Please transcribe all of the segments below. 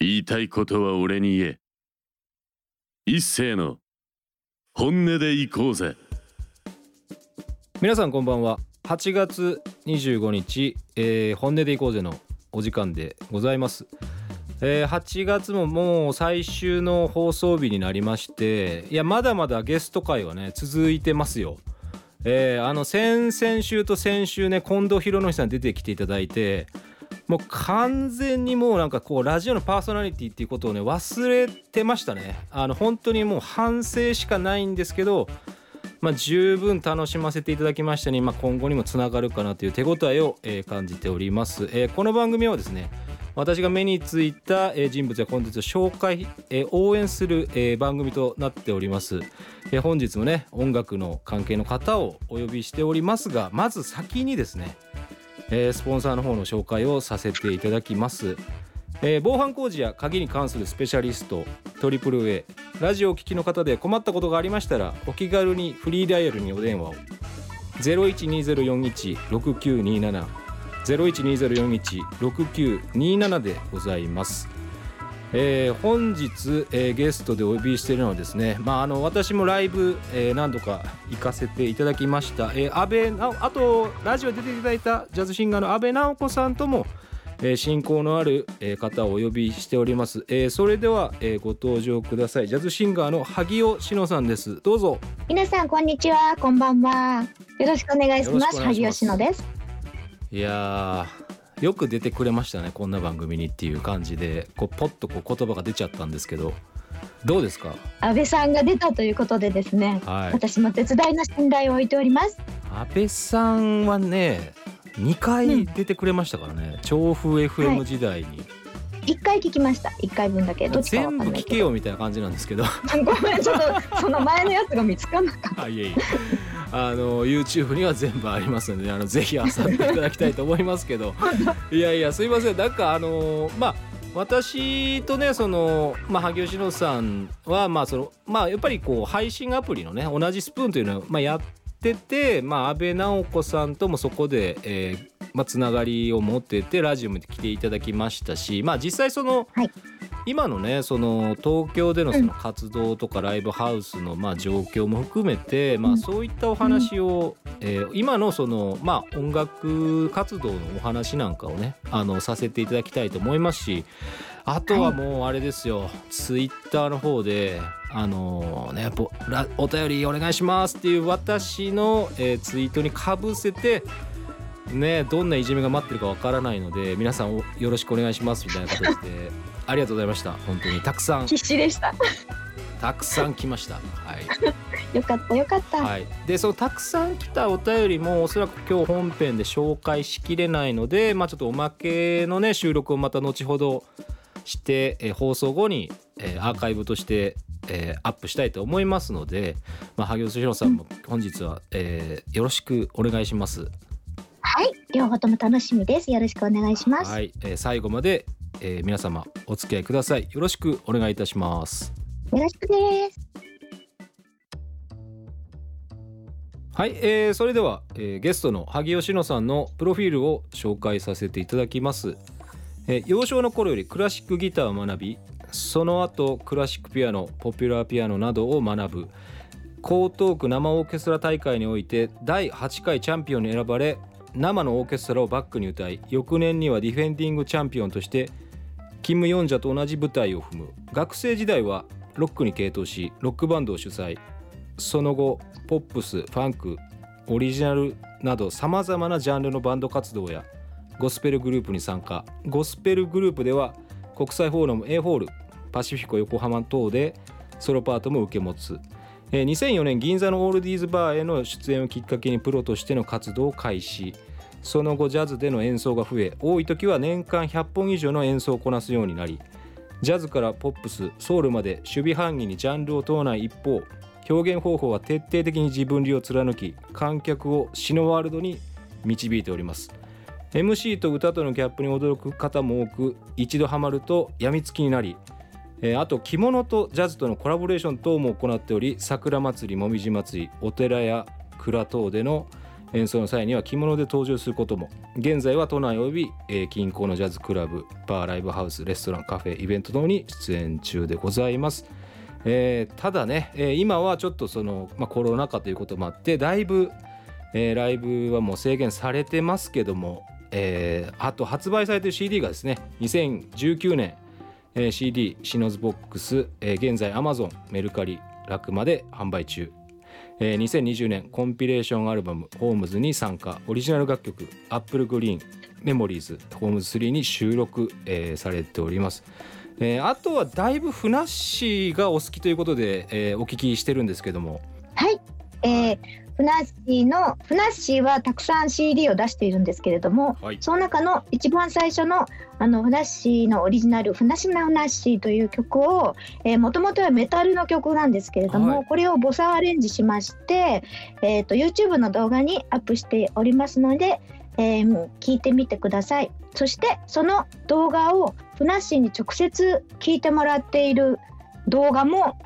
言いたいことは俺に言え。一斉の本音で行こうぜ。皆さんこんばんは。8月25日、えー、本音で行こうぜのお時間でございます、えー、8月ももう最終の放送日になりましていやまだまだゲスト会はね続いてますよ。えー、あの先々週と先週ね近藤博之さん出てきていただいてもう完全にもうなんかこうラジオのパーソナリティっていうことをね忘れてましたね。あの本当にもう反省しかないんですけどまあ、十分楽しませていただきましたに、まあ、今後にもつながるかなという手応えを、えー、感じております、えー、この番組はですね私が目についた、え、人物やコンテンツを紹介、え、応援する、え、番組となっております、え、本日もね音楽の関係の方をお呼びしておりますがまず先にですねえー、スポンサーの方の紹介をさせていただきます、えー、防犯工事や鍵に関するスペシャリストトリプル a ラジオを聴きの方で困ったことがありましたらお気軽にフリーダイヤルにお電話を。0120416927 0120416927でございます。えー、本日、えー、ゲストでお呼びしているのはですね、まあ、あの私もライブ、えー、何度か行かせていただきました、えー、安倍あとラジオ出ていただいたジャズシンガーの安倍直子さんとも、えー、親交のある、えー、方をお呼びしております、えー、それでは、えー、ご登場ください。ジャズシンガーの萩尾志乃さんです。どうぞ。皆さんこんにちは。こんばんは。よろしくお願いします。萩尾志乃です。いやよく出てくれましたねこんな番組にっていう感じで。こうポッとこう言葉が出ちゃったんですけど。どうですか？安倍さんが出たということでですね、はい、私も手伝いの信頼を置いております。安倍さんはね2回出てくれましたからね、うん、調布 FM 時代に、はい。一回聞きました。一回分だけ。全部聞けよみたいな感じなんですけど。ごめんちょっとその前のやつが見つかんなかった。あいえいえあの YouTube には全部ありますのであのぜひ漁っていただきたいと思いますけど。いやいやすいません。なんかあのまあ私とねその、まあ、萩吉野さんはまあそのまあやっぱりこう配信アプリのね同じスプーンというのを、まあ、やってて、まあ、安倍直子さんともそこで、えーまあ、つながりを持っててラジオに来ていただきましたし、まあ、実際その、はい、今のねその東京でのその活動とかライブハウスのまあ状況も含めて、まあ、そういったお話を、えー、今のその、まあ、音楽活動のお話なんかをねあのさせていただきたいと思いますしあとはもうあれですよ、ツイッターの方であのねお便りお願いしますっていう私の、えー、ツイートにかぶせてねどんないじめが待ってるかわからないので皆さんよろしくお願いしますみたいな形でありがとうございました。本当に。たくさん。必死でした。たくさん来ました。はい。よかったよかった、はい、でそのたくさん来たお便りもおそらく今日本編で紹介しきれないのでまあちょっとおまけのね収録をまた後ほどして、え放送後に、えアーカイブとして、えアップしたいと思いますので、まあ、萩生宏さんも本日は、えー、よろしくお願いします。はい、両方とも楽しみです。よろしくお願いします。はい、えー、最後まで、えー、皆様お付き合いください。よろしくお願いいたします。よろしくです。はい、えー、それでは、えー、ゲストの萩吉野さんのプロフィールを紹介させていただきます。えー、幼少の頃よりクラシックギターを学び、その後クラシックピアノ、ポピュラーピアノなどを学ぶ。江東区生オーケストラ大会において第8回チャンピオンに選ばれ生のオーケストラをバックに歌い翌年にはディフェンディングチャンピオンとしてキム・ヨンジャと同じ舞台を踏む。学生時代はロックに傾倒しロックバンドを主催。その後ポップスファンクオリジナルなどさまざまなジャンルのバンド活動やゴスペルグループに参加。ゴスペルグループでは国際フォーラム A ホールパシフィコ横浜等でソロパートも受け持つ。2004年銀座のオールディーズバーへの出演をきっかけにプロとしての活動を開始。その後ジャズでの演奏が増え多い時は年間100本以上の演奏をこなすようになりジャズからポップスソウルまで守備範囲にジャンルを問わない一方表現方法は徹底的に自分流を貫き観客を詩のワールドに導いております。MC と歌とのギャップに驚く方も多く一度ハマると病みつきになりえー、あと着物とジャズとのコラボレーション等も行っており桜祭りもみじ祭りお寺や蔵等での、演奏の際には着物で登場することも現在は都内及び、えー、近郊のジャズクラブバーライブハウスレストランカフェイベント等に出演中でございます、えー、ただね、えー、今はちょっとその、まあ、コロナ禍ということもあってだいぶ、えー、ライブはもう制限されてますけども、えー、あと発売されてる CD がですね2019年、えー、CD Shino's Box、えー、現在 Amazon メルカリラクマで販売中。えー、2020年コンピレーションアルバム「ホームズに参加。オリジナル楽曲「 Apple Green Memories ホームズ3に収録、えー、されております、えー、あとはだいぶふなっしーがお好きということで、えー、お聞きしてるんですけども。はい、えー、ふなっしーのふなっしーはたくさん CD を出しているんですけれども、はい、その中の一番最初のあのふなっしーのオリジナル「ふなしなふなっしー」という曲をもともとはメタルの曲なんですけれども、はい、これをボサアレンジしまして、えーと、YouTube の動画にアップしておりますので、えー、聞いてみてください。そしてその動画をふなっしーに直接聞いてもらっている動画も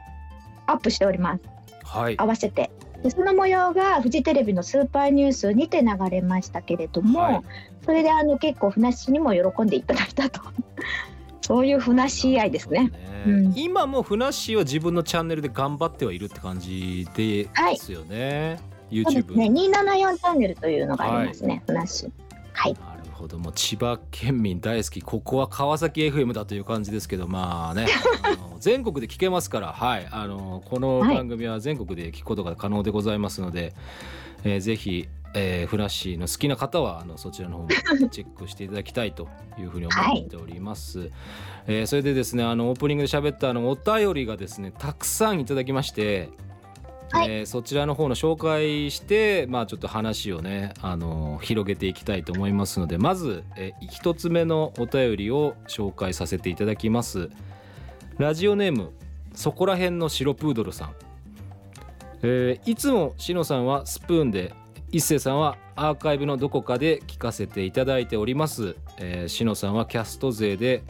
アップしております、はい、合わせてでその模様がフジテレビのスーパーニュースにて流れましたけれども、はい、それであの結構ふなっしーにも喜んでいただいたと。そういうふなっしー愛ですね、ね。うん、今もふなっしーは自分のチャンネルで頑張ってはいるって感じですよね、はい、YouTube ね。274チャンネルというのがありますね、ふなっしー。はいほども千葉県民大好きここは川崎 FM だという感じですけどまあね。全国で聞けますからはい。あのこの番組は全国で聞くことが可能でございますので、はい、えー、ぜひえー、フラッシーの好きな方はあのそちらの方も チェックしていただきたいというふうに思っております。はい、えー、それでですねあのオープニングで喋ったあのお便りがですねたくさんいただきまして、はい、えー、そちらの方の紹介して、まあ、ちょっと話をね、あの広げていきたいと思いますのでまず、え、1つ目のお便りを紹介させていただきます。ラジオネームそこら辺の白プードルさん、えー、いつもしのさんはスプーンで一星さんはアーカイブのどこかで聞かせていただいております、えー、しのさんはキャスト勢で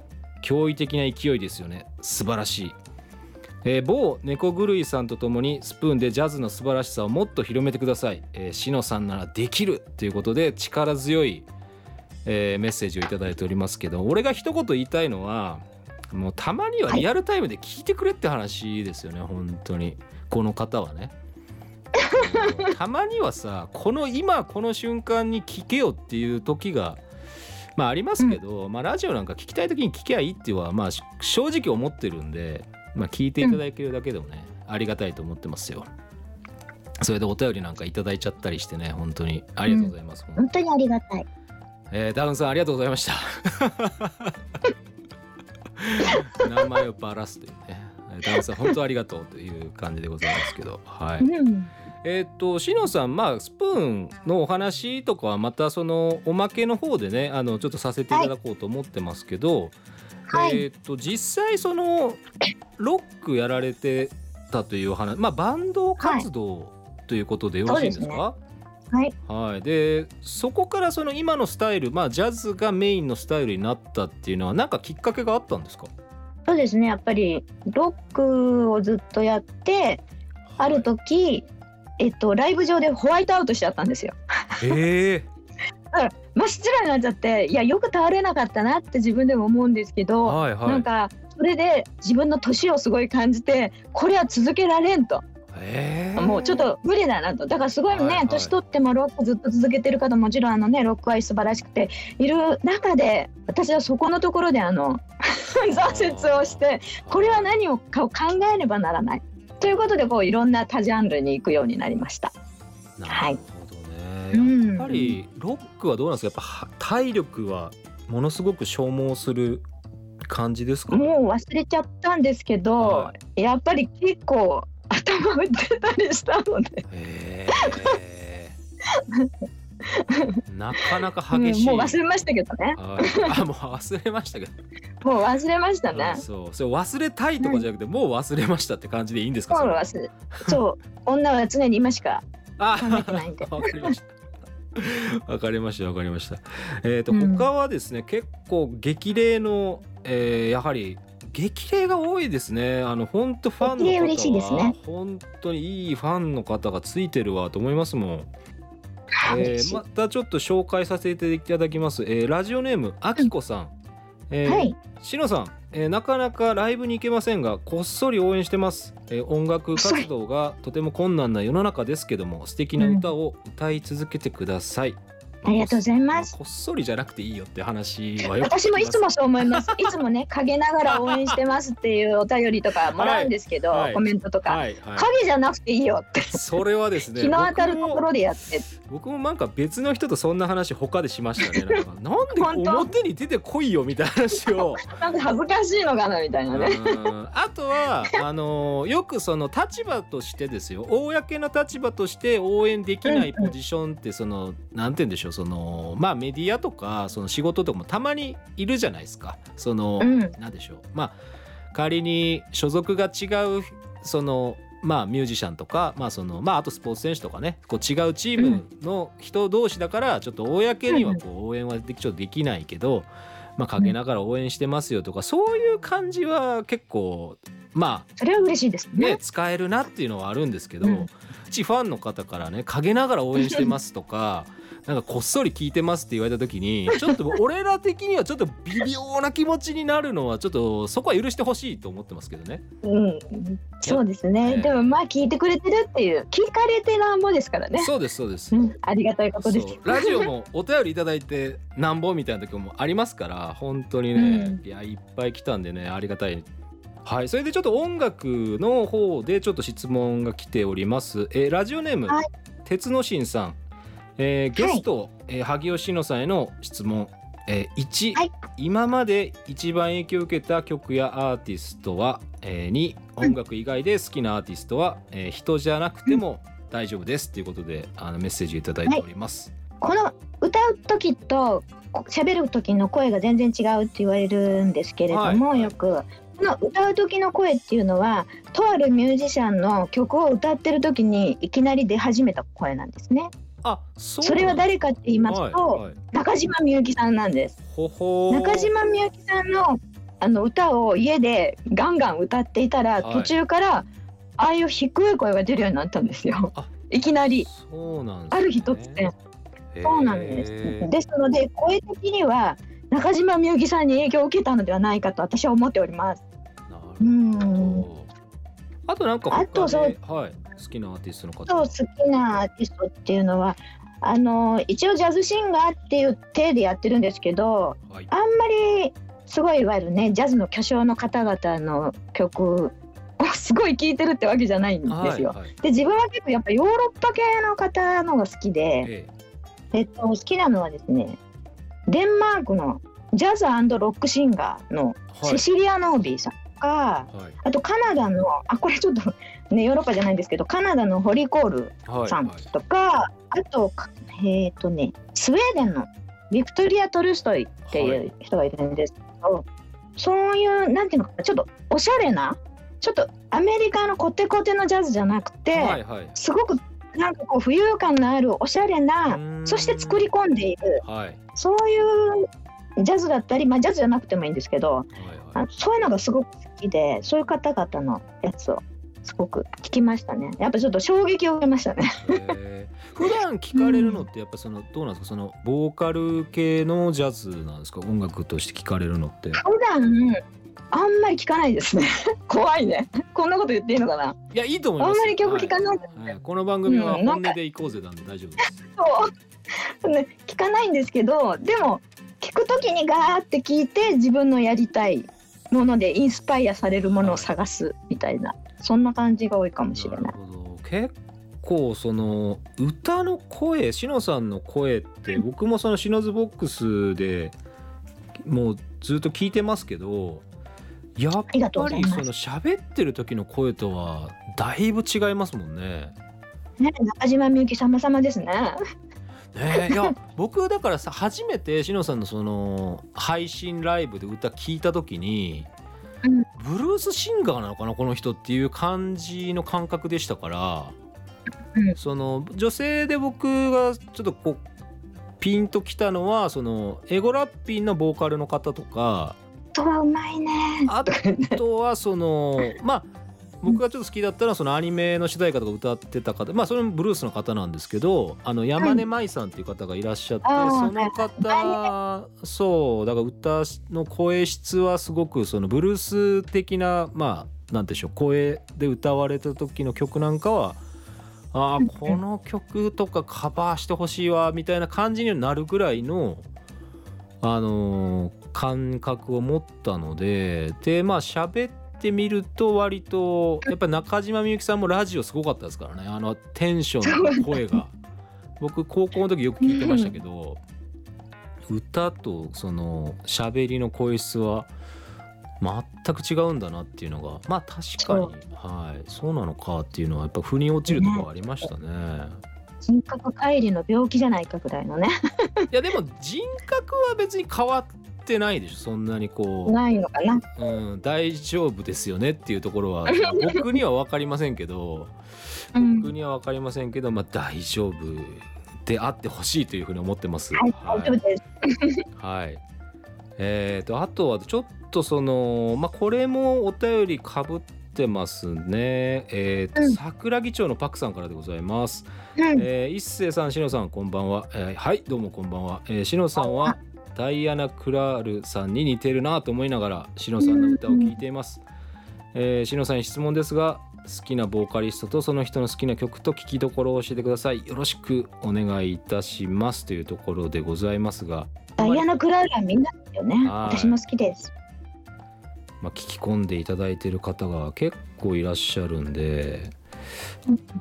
驚異的な勢いですよね。素晴らしい。えー、某猫狂いさんとともにスプーンでジャズの素晴らしさをもっと広めてください、えー、しのさんならできるということで力強い、えー、メッセージを頂いておりますけど俺が一言言いたいのはもうたまにはリアルタイムで聞いてくれって話ですよね、はい、本当に。この方はね。たまにはさこの今この瞬間に聞けよっていう時がまあありますけど、うん、まあラジオなんか聞きたい時に聞きゃいいっていうのはまあ正直思ってるんでまあ、聞いていただけるだけでもね、うん、ありがたいと思ってますよ。それでお便りなんかいただいちゃったりしてね、本当にありがとうございます。うん、本当にありがたい。えー、ダウンさんありがとうございました。名前をばらすというね。ダウンさん本当ありがとうという感じでございますけど、はい。うんえっ、としのさんまあスプーンのお話とかはまたそのおまけの方でねあのちょっとさせていただこうと思ってますけど、はいはい、えっ、ー、と実際そのロックやられてたという話、まあバンド活動ということでよろしいんですか？はい、はい、でそこからその今のスタイル、まあ、ジャズがメインのスタイルになったっていうのは何かきっかけがあったんですか？そうですね。やっぱりロックをずっとやって、ある時、えっと、ライブ上でホワイトアウトしちゃったんですよ。えー真っ白になっちゃっていやよく倒れなかったなって自分でも思うんですけど、はいはい、なんかそれで自分の年をすごい感じてこれは続けられんと。もうちょっと無理だなと。だからすごいね、はいはい、年取ってもロックずっと続けてる方もちろんあのねロックは素晴らしくている中で私はそこのところであの 挫折をしてこれは何をかを考えねばならない。ということでこういろんな多ジャンルに行くようになりました。はいやっぱりロックはどうなんですか？やっぱ体力はものすごく消耗する感じですか、もう忘れちゃったんですけど、はい、やっぱり結構頭打ってたりしたので。なかなか激しい、うん、もう忘れましたけどね。あ、もう忘れましたけど。もう忘れましたね。そう、それ忘れたいとかじゃなくて、うん、もう忘れましたって感じでいいんですか？そう忘れ。そう、女は常に今しか考えてないんで。わかりました。わかりましたわかりました。えっ、ー、と、うん、他はですね結構激励の、えー、やはり激励が多いですね。あの本当ファンの方は、ね、本当にいいファンの方がついてるわと思いますもん。えー、またちょっと紹介させていただきます、えー、ラジオネームあきこさん、えー、はい、しのさん、えー、なかなかライブに行けませんがこっそり応援してます、えー、音楽活動がとても困難な世の中ですけども素敵な歌を歌い続けてください、うんありがとうございます。こっそりじゃなくていいよって話はよ私もいつもそう思います。いつもね陰ながら応援してますっていうお便りとかもらうんですけど、はい、コメントとか、はいはい、影じゃなくていいよって。それはですね。日の当たるところでやって。僕もなんか別の人とそんな話他でしましたね。なんかなんで表に出てこいよみたいな話を。なんか恥ずかしいのかなみたいなね。あとはあのよくその立場としてですよ。公の立場として応援できないポジションってその、うんうん、なんて言うんでしょうそのまあメディアとかその仕事とかもたまにいるじゃないですか。その、うん、なんでしょう。まあ仮に所属が違うそのまあミュージシャンとかまあそのまああとスポーツ選手とかねこう違うチームの人同士だからちょっと公にはこう応援はできちょっとできないけど、まあ陰ながら応援してますよとかそういう感じは結構まあそれは嬉しいですね。使えるなっていうのはあるんですけど、うん、一ファンの方からね陰ながら応援してますとかなんかこっそり聞いてますって言われた時にちょっと俺ら的にはちょっと微妙な気持ちになるのはちょっとそこは許してほしいと思ってますけどね。うん、そうですね、でもまあ聞いてくれてるっていう聞かれてなんぼですからね。そうですそうです、うん、ありがたいことです。ラジオもお便りいただいてなんぼみたいな時もありますから本当にね、うん、いやいっぱい来たんでねありがたい。はい、それでちょっと音楽の方でちょっと質問が来ております。えー、ラジオネーム、はい、鉄の神さん、えー、ゲスト、はい、えー、萩吉野さんへの質問、えー、1、はい、今まで一番影響を受けた曲やアーティストは、えー、2音楽以外で好きなアーティストは、えー、人じゃなくても大丈夫ですということであのメッセージいただいております。はい、この歌う時と喋る時の声が全然違うって言われるんですけれども、はい、よくこの歌う時の声っていうのはとあるミュージシャンの曲を歌ってる時にいきなり出始めた声なんですね。あそれは誰かって言いますと、はいはい、中島みゆきさんなんです。ほほ中島みゆきさんのあの歌を家でガンガン歌っていたら、はい、途中からああいう低い声が出るようになったんですよ。いきなり。そうなん、ね、ある日突然。そうなんです。ですので声的には中島みゆきさんに影響を受けたのではないかと私は思っております。なるほど。あとなんかあとそう、はい、好きなアーティストの方？そう好きなアーティストっていうのはあの一応ジャズシンガーっていう体でやってるんですけど、はい、あんまりすごいいわゆるねジャズの巨匠の方々の曲をすごい聴いてるってわけじゃないんですよ。はいはい、で自分は結構やっぱヨーロッパ系の方のが好きで、ええ。えっと、好きなのはですねデンマークのジャズロックシンガーのセシリア・ノービーさんか、はい、あとカナダのあこれちょっとねヨーロッパじゃないんですけどカナダのホリコールさんとか、はいはい、あとえっ、ー、とねスウェーデンのビクトリア・トルストイっていう人がいるんですけど、はい、そういうなんていうのかなちょっとおしゃれなちょっとアメリカのコテコテのジャズじゃなくて、はいはい、すごくなんかこう浮遊感のあるおしゃれなそして作り込んでいる、はい、そういうジャズだったり、まあ、ジャズじゃなくてもいいんですけど、はいはい、そういうのがすごく好きでそういう方々のやつをすごく聞きましたね。やっぱちょっと衝撃を受けましたね。普段聞かれるのってやっぱそのどうなんですか？そのボーカル系のジャズなんですか？音楽として聞かれるのって。普段あんまり聞かないですね。怖いね。こんなこと言っていいのかな？いやいいと思いますあんまり曲聞かない、はい。はい、この番組は本音でいこうぜなんで大丈夫です、そう。ね聞かないんですけどでも聞くときにガーって聞いて自分のやりたいものでインスパイアされるものを探すみたいなそんな感じが多いかもしれない。結構その歌の声しのさんの声って僕もそのシノズボックスでもうずっと聞いてますけどやっぱりその喋ってる時の声とはだいぶ違いますもんね。ね中島みゆき様々ですね。ね。いや僕だからさ初めてしのさんのその配信ライブで歌聞いた時にブルースシンガーなのかなこの人っていう感じの感覚でしたから、うん、その女性で僕がちょっとこうピンときたのはそのエゴラッピンのボーカルの方とかとはうまいねあとはそのまあ僕がちょっと好きだったのはそのアニメの主題歌とか歌ってた方まあそれもブルースの方なんですけどあの山根舞さんっていう方がいらっしゃって、はい、その方そうだから歌の声質はすごくそのブルース的なまあなんでしょう声で歌われた時の曲なんかはああこの曲とかカバーしてほしいわみたいな感じになるぐらいのあのー、感覚を持ったのででまあ喋ってみると割とやっぱ中島みゆきさんもラジオすごかったですからね。あのテンションの声が。僕高校の時よく聞いてましたけど、歌とその喋りの声質は全く違うんだなっていうのが。まあ確かに。はい。そうなのかっていうのはやっぱ腑に落ちるところありましたね。人格乖離の病気じゃないかぐらいのね。いやでも人格は別に変わってないでしょそんなにこうないのかな、うん、大丈夫ですよねっていうところは 僕には分かりませんけど、僕には分かりませんけど、まあ大丈夫であってほしいというふうに思ってます。はい、大丈夫です。はい。えっ、ー、とあとはちょっとそのまあこれもお便りかぶってますね。えっ、ー、と、うん、桜木町のパクさんからでございます。うん、えー、一星さん、しのさん、こんばんは。えー、はい、どうもこんばんは。えー、しのさんはダイアナ・クラールさんに似てるなと思いながら、しのさんの歌を聴いています。えー、しのさんに質問ですが、好きなボーカリストとその人の好きな曲と聴きどころを教えてください。よろしくお願いいたしますというところでございますが。ダイアナ・クラールはみんなですよね。私も好きです。まあ、聞き込んでいただいてる方が結構いらっしゃるんで、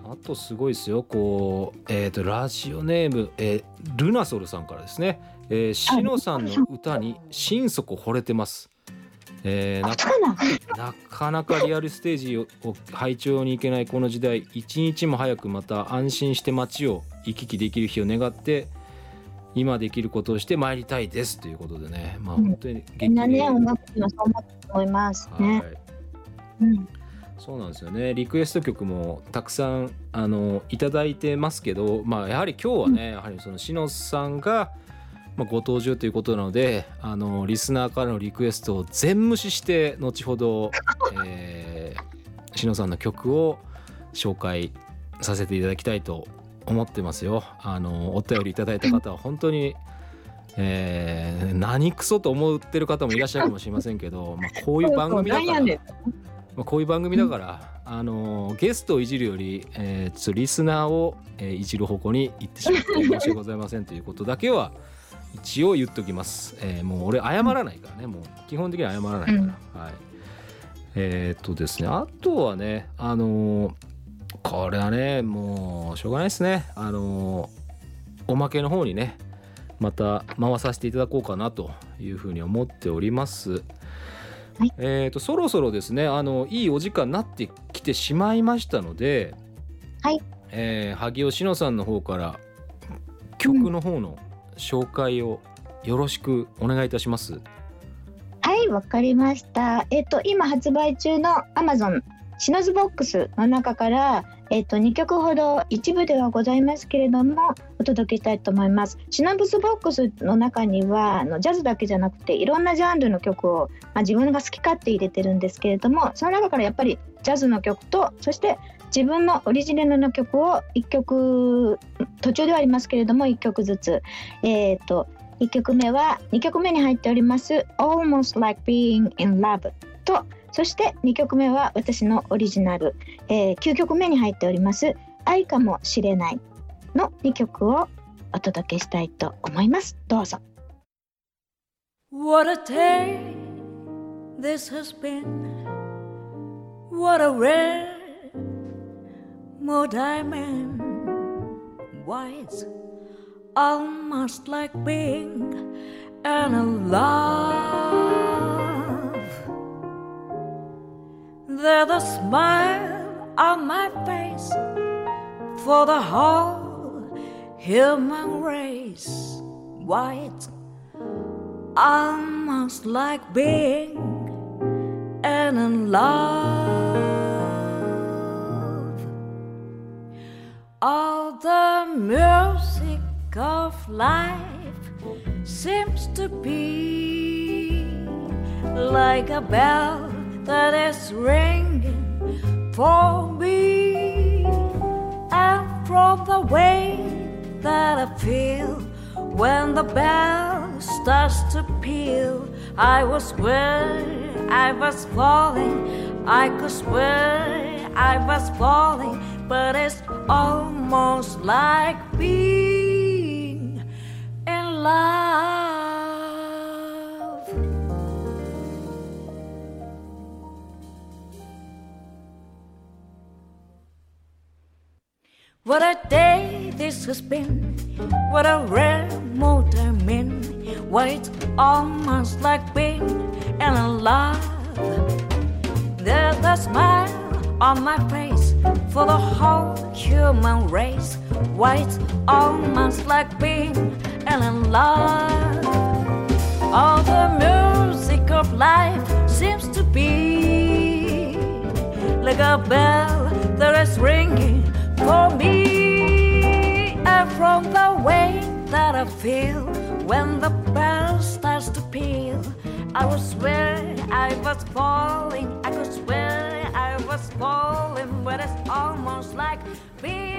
あとすごいですよこう、えーと、ラジオネーム、えー、ルナソルさんからですね、えー、しのさんの歌に心底惚れてます。えー、なかなかリアルステージを拝聴に行けないこの時代一日も早くまた安心して街を行き来できる日を願って今できることをしてまいりたいですということでね、まあ、本当にみんなね、音楽もそう思いますね。はい。うん、そうなんですよね。リクエスト曲もたくさんあのいただいてますけど、まあ、やはり今日はね、うん、やはりそのしのさんが、まあ、ご登場ということなのであのリスナーからのリクエストを全無視して後ほど、えー、しのさんの曲を紹介させていただきたいと思ってますよ。あのお便りいただいた方は本当に、えー、何クソと思ってる方もいらっしゃるかもしれませんけど、まあ、こういう番組だから、まあ、こういう番組だから、あのゲストをいじるより、えー、ちょっとリスナーを、えー、いじる方向に行ってしまって申し訳ございませんということだけは一応言っときます。えー、もう俺謝らないからね、もう基本的には謝らないから。うん、はい。えっとですね、あとはね、あのーこれはねもうしょうがないですねあのおまけの方にねまた回させていただこうかなというふうに思っております。はい、えーと、そろそろですねあのいいお時間になってきてしまいましたので、はいえー、萩尾志乃さんの方から曲の方の紹介をよろしくお願いいたします。はい、わかりました。えっ、ー、と今発売中の Amazon シノズボックスの中から、えー、と2曲ほど一部ではございますけれどもお届けしたいと思います。シノブスボックスの中にはあのジャズだけじゃなくていろんなジャンルの曲を、まあ、自分が好き勝手入れてるんですけれどもその中からやっぱりジャズの曲とそして自分のオリジナルの曲を1曲途中ではありますけれども1曲ずつ、えーと、1曲目は2曲目に入っております「Almost Like Being in Love」と「そして2曲目は私のオリジナル、えー、9曲目に入っております「愛かもしれない」の2曲をお届けしたいと思います。どうぞ。What a day this has been. What a rare more diamond Why it's almost like being an alive There's a smile on my face for the whole human race. white, almost like being in love. music of life seems to be like a bell that is ringing for me. And from the way that I feel when the bell starts to peal, I was swear I was falling. I could swear I was falling, but it's all almost like being in love. What a day this has been. What a rare moment. Why it's almost like being in love. There's a smile on my face for the whole human race. Why it's almost like being in love. All the music of life seems to be like a bell that is ringing for me. And from the way that I feel when the bell starts to peal, I would swear I was falling. I could swear was falling, but it's almost like being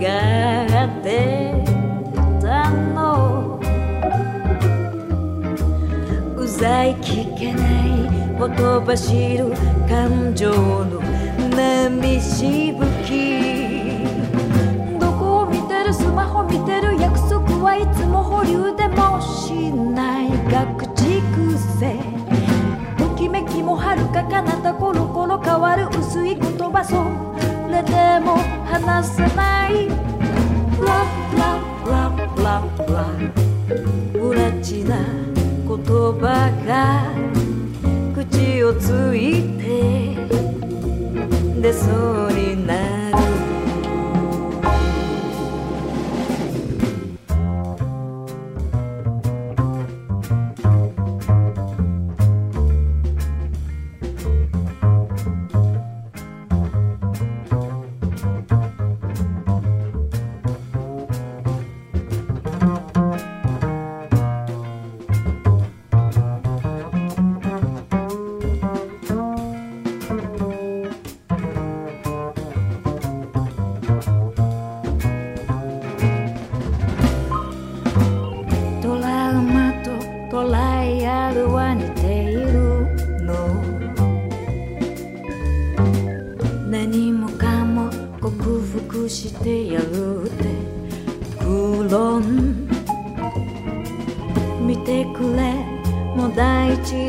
が間違ってたのうざい聞けないほとばしる感情の波しぶき。どこを見てるスマホ見てる約束はいつも保留でもしない学知癖ときめきもはるか彼方コロコロ変わる薄い言葉そう。れても離せない。ララララ。ラ不らちな言葉が口をついて出そうになる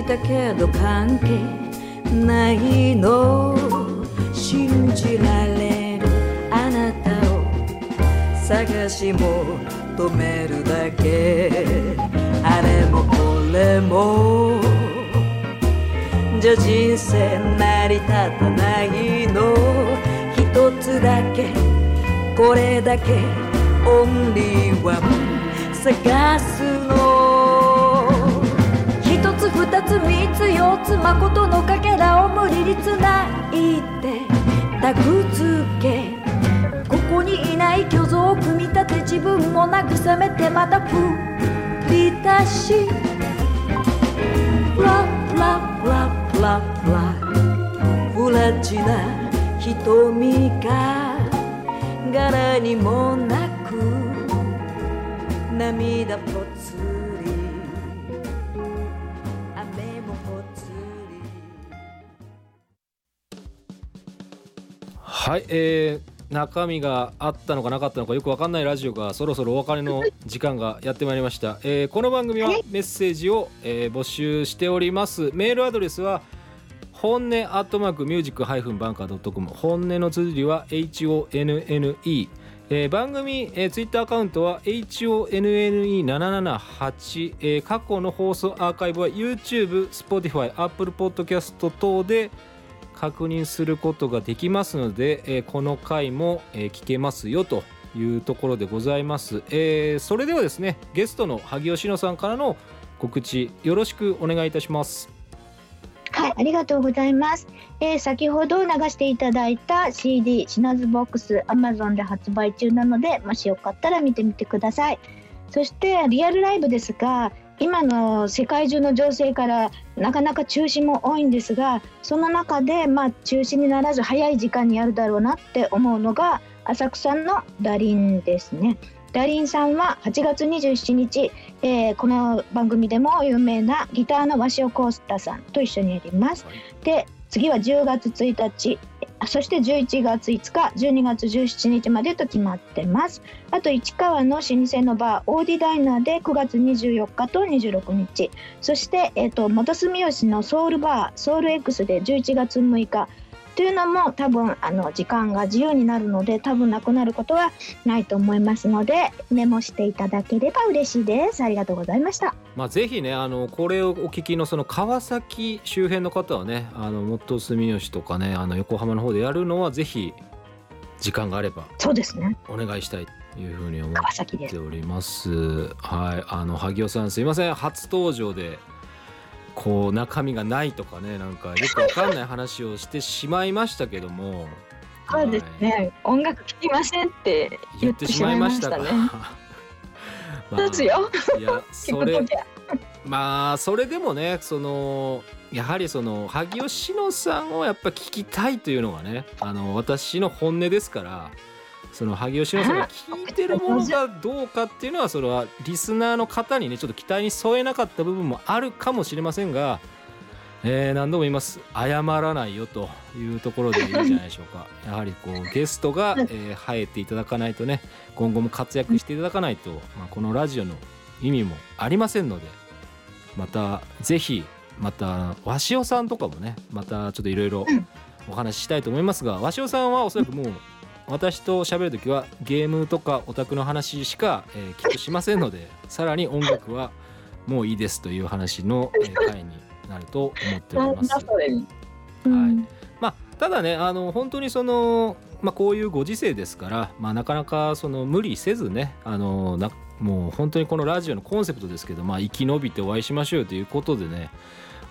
大事だけど関係ないの。信じられるあなたを。探し求めるだけ。あれもこれも。じゃ人生成り立たないの。一つだけ。これだけ。オンリーワン。探すの二つ三つ四つ誠のかけらを無理につないでタグ付けここにいない虚像を組み立て自分も慰めてまた振り出し。ラララララ不らちな瞳が柄にもなく涙ぽつはい、えー中身があったのかなかったのかよくわかんないラジオがそろそろお別れの時間がやってまいりました、えー、この番組はメッセージを、えー、募集しております。メールアドレスは本音アットマークミュージックハイフンバンカードットコム。本音の綴りは HONNE えー、番組、えー、ツイッターアカウントは HONNE778、えー、過去の放送アーカイブは YouTube、Spotify、Apple Podcast 等で確認することができますので、えー、この回も、えー、聞けますよというところでございます、えー、それではですねゲストの萩吉野さんからの告知よろしくお願いいたしますはい、ありがとうございます。えー、先ほど流していただいた CD シナズボックス Amazon で発売中なので、もしよかったら見てみてください。そしてリアルライブですが、今の世界中の情勢からなかなか中止も多いんですが、その中でまあ中止にならず早い時間にやるだろうなって思うのが浅草のダリンですね。ダリンさんは8月27日、えー、この番組でも有名なギターの鷲尾コースタさんと一緒にやります。はい、で次は10月1日そして11月5日12月17日までと決まってます。あと市川の老舗のバーオーディダイナーで9月24日と26日そして、えーと、元住吉のソウルバーソウル X で11月6日というのも多分あの時間が自由になるので多分なくなることはないと思いますのでメモしていただければ嬉しいです。ありがとうございました。まあぜひねあのこれをお聞きのその川崎周辺の方はねあの元住吉とかねあの横浜の方でやるのはぜひ時間があればそうですね。お願いしたいというふうに思っております。はい。あの萩尾さんすいません。初登場でこう中身がないとかねなんかよくわかんない話をしてしまいましたけども。そうですね、はい、音楽聴きませんって言ってしまいましたね。まあ、いやそれまあそれでもねそのやはりその萩吉野さんをやっぱ聞きたいというのがねあの私の本音ですから。その萩吉野さんが聞いてるものがどうかっていうのはそれはリスナーの方にねちょっと期待に添えなかった部分もあるかもしれませんが、えー、何度も言います。謝らないよというところでいいんじゃないでしょうか。やはりこうゲストが、えー、生えていただかないとね今後も活躍していただかないと、まあ、このラジオの意味もありませんのでまたぜひまた鷲尾さんとかもねまたちょっといろいろお話ししたいと思いますが鷲尾さんはおそらくもう私と喋る時はゲームとかオタクの話しか、えー、聞くしませんのでさらに音楽はもういいですという話の、えー、回になると思っております。はいまあ、ただねあの本当にその、まあ、こういうご時世ですから、まあ、なかなかその無理せずねあのなもう本当にこのラジオのコンセプトですけど、まあ、生き延びてお会いしましょうということでね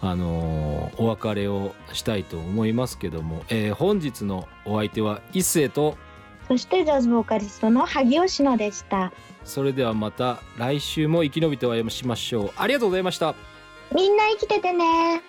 あのー、お別れをしたいと思いますけども、えー、本日のお相手は一星とそしてジャズボーカリストの萩吉野でした。それではまた来週も生き延びてお会いしましょう。ありがとうございました。みんな生きててね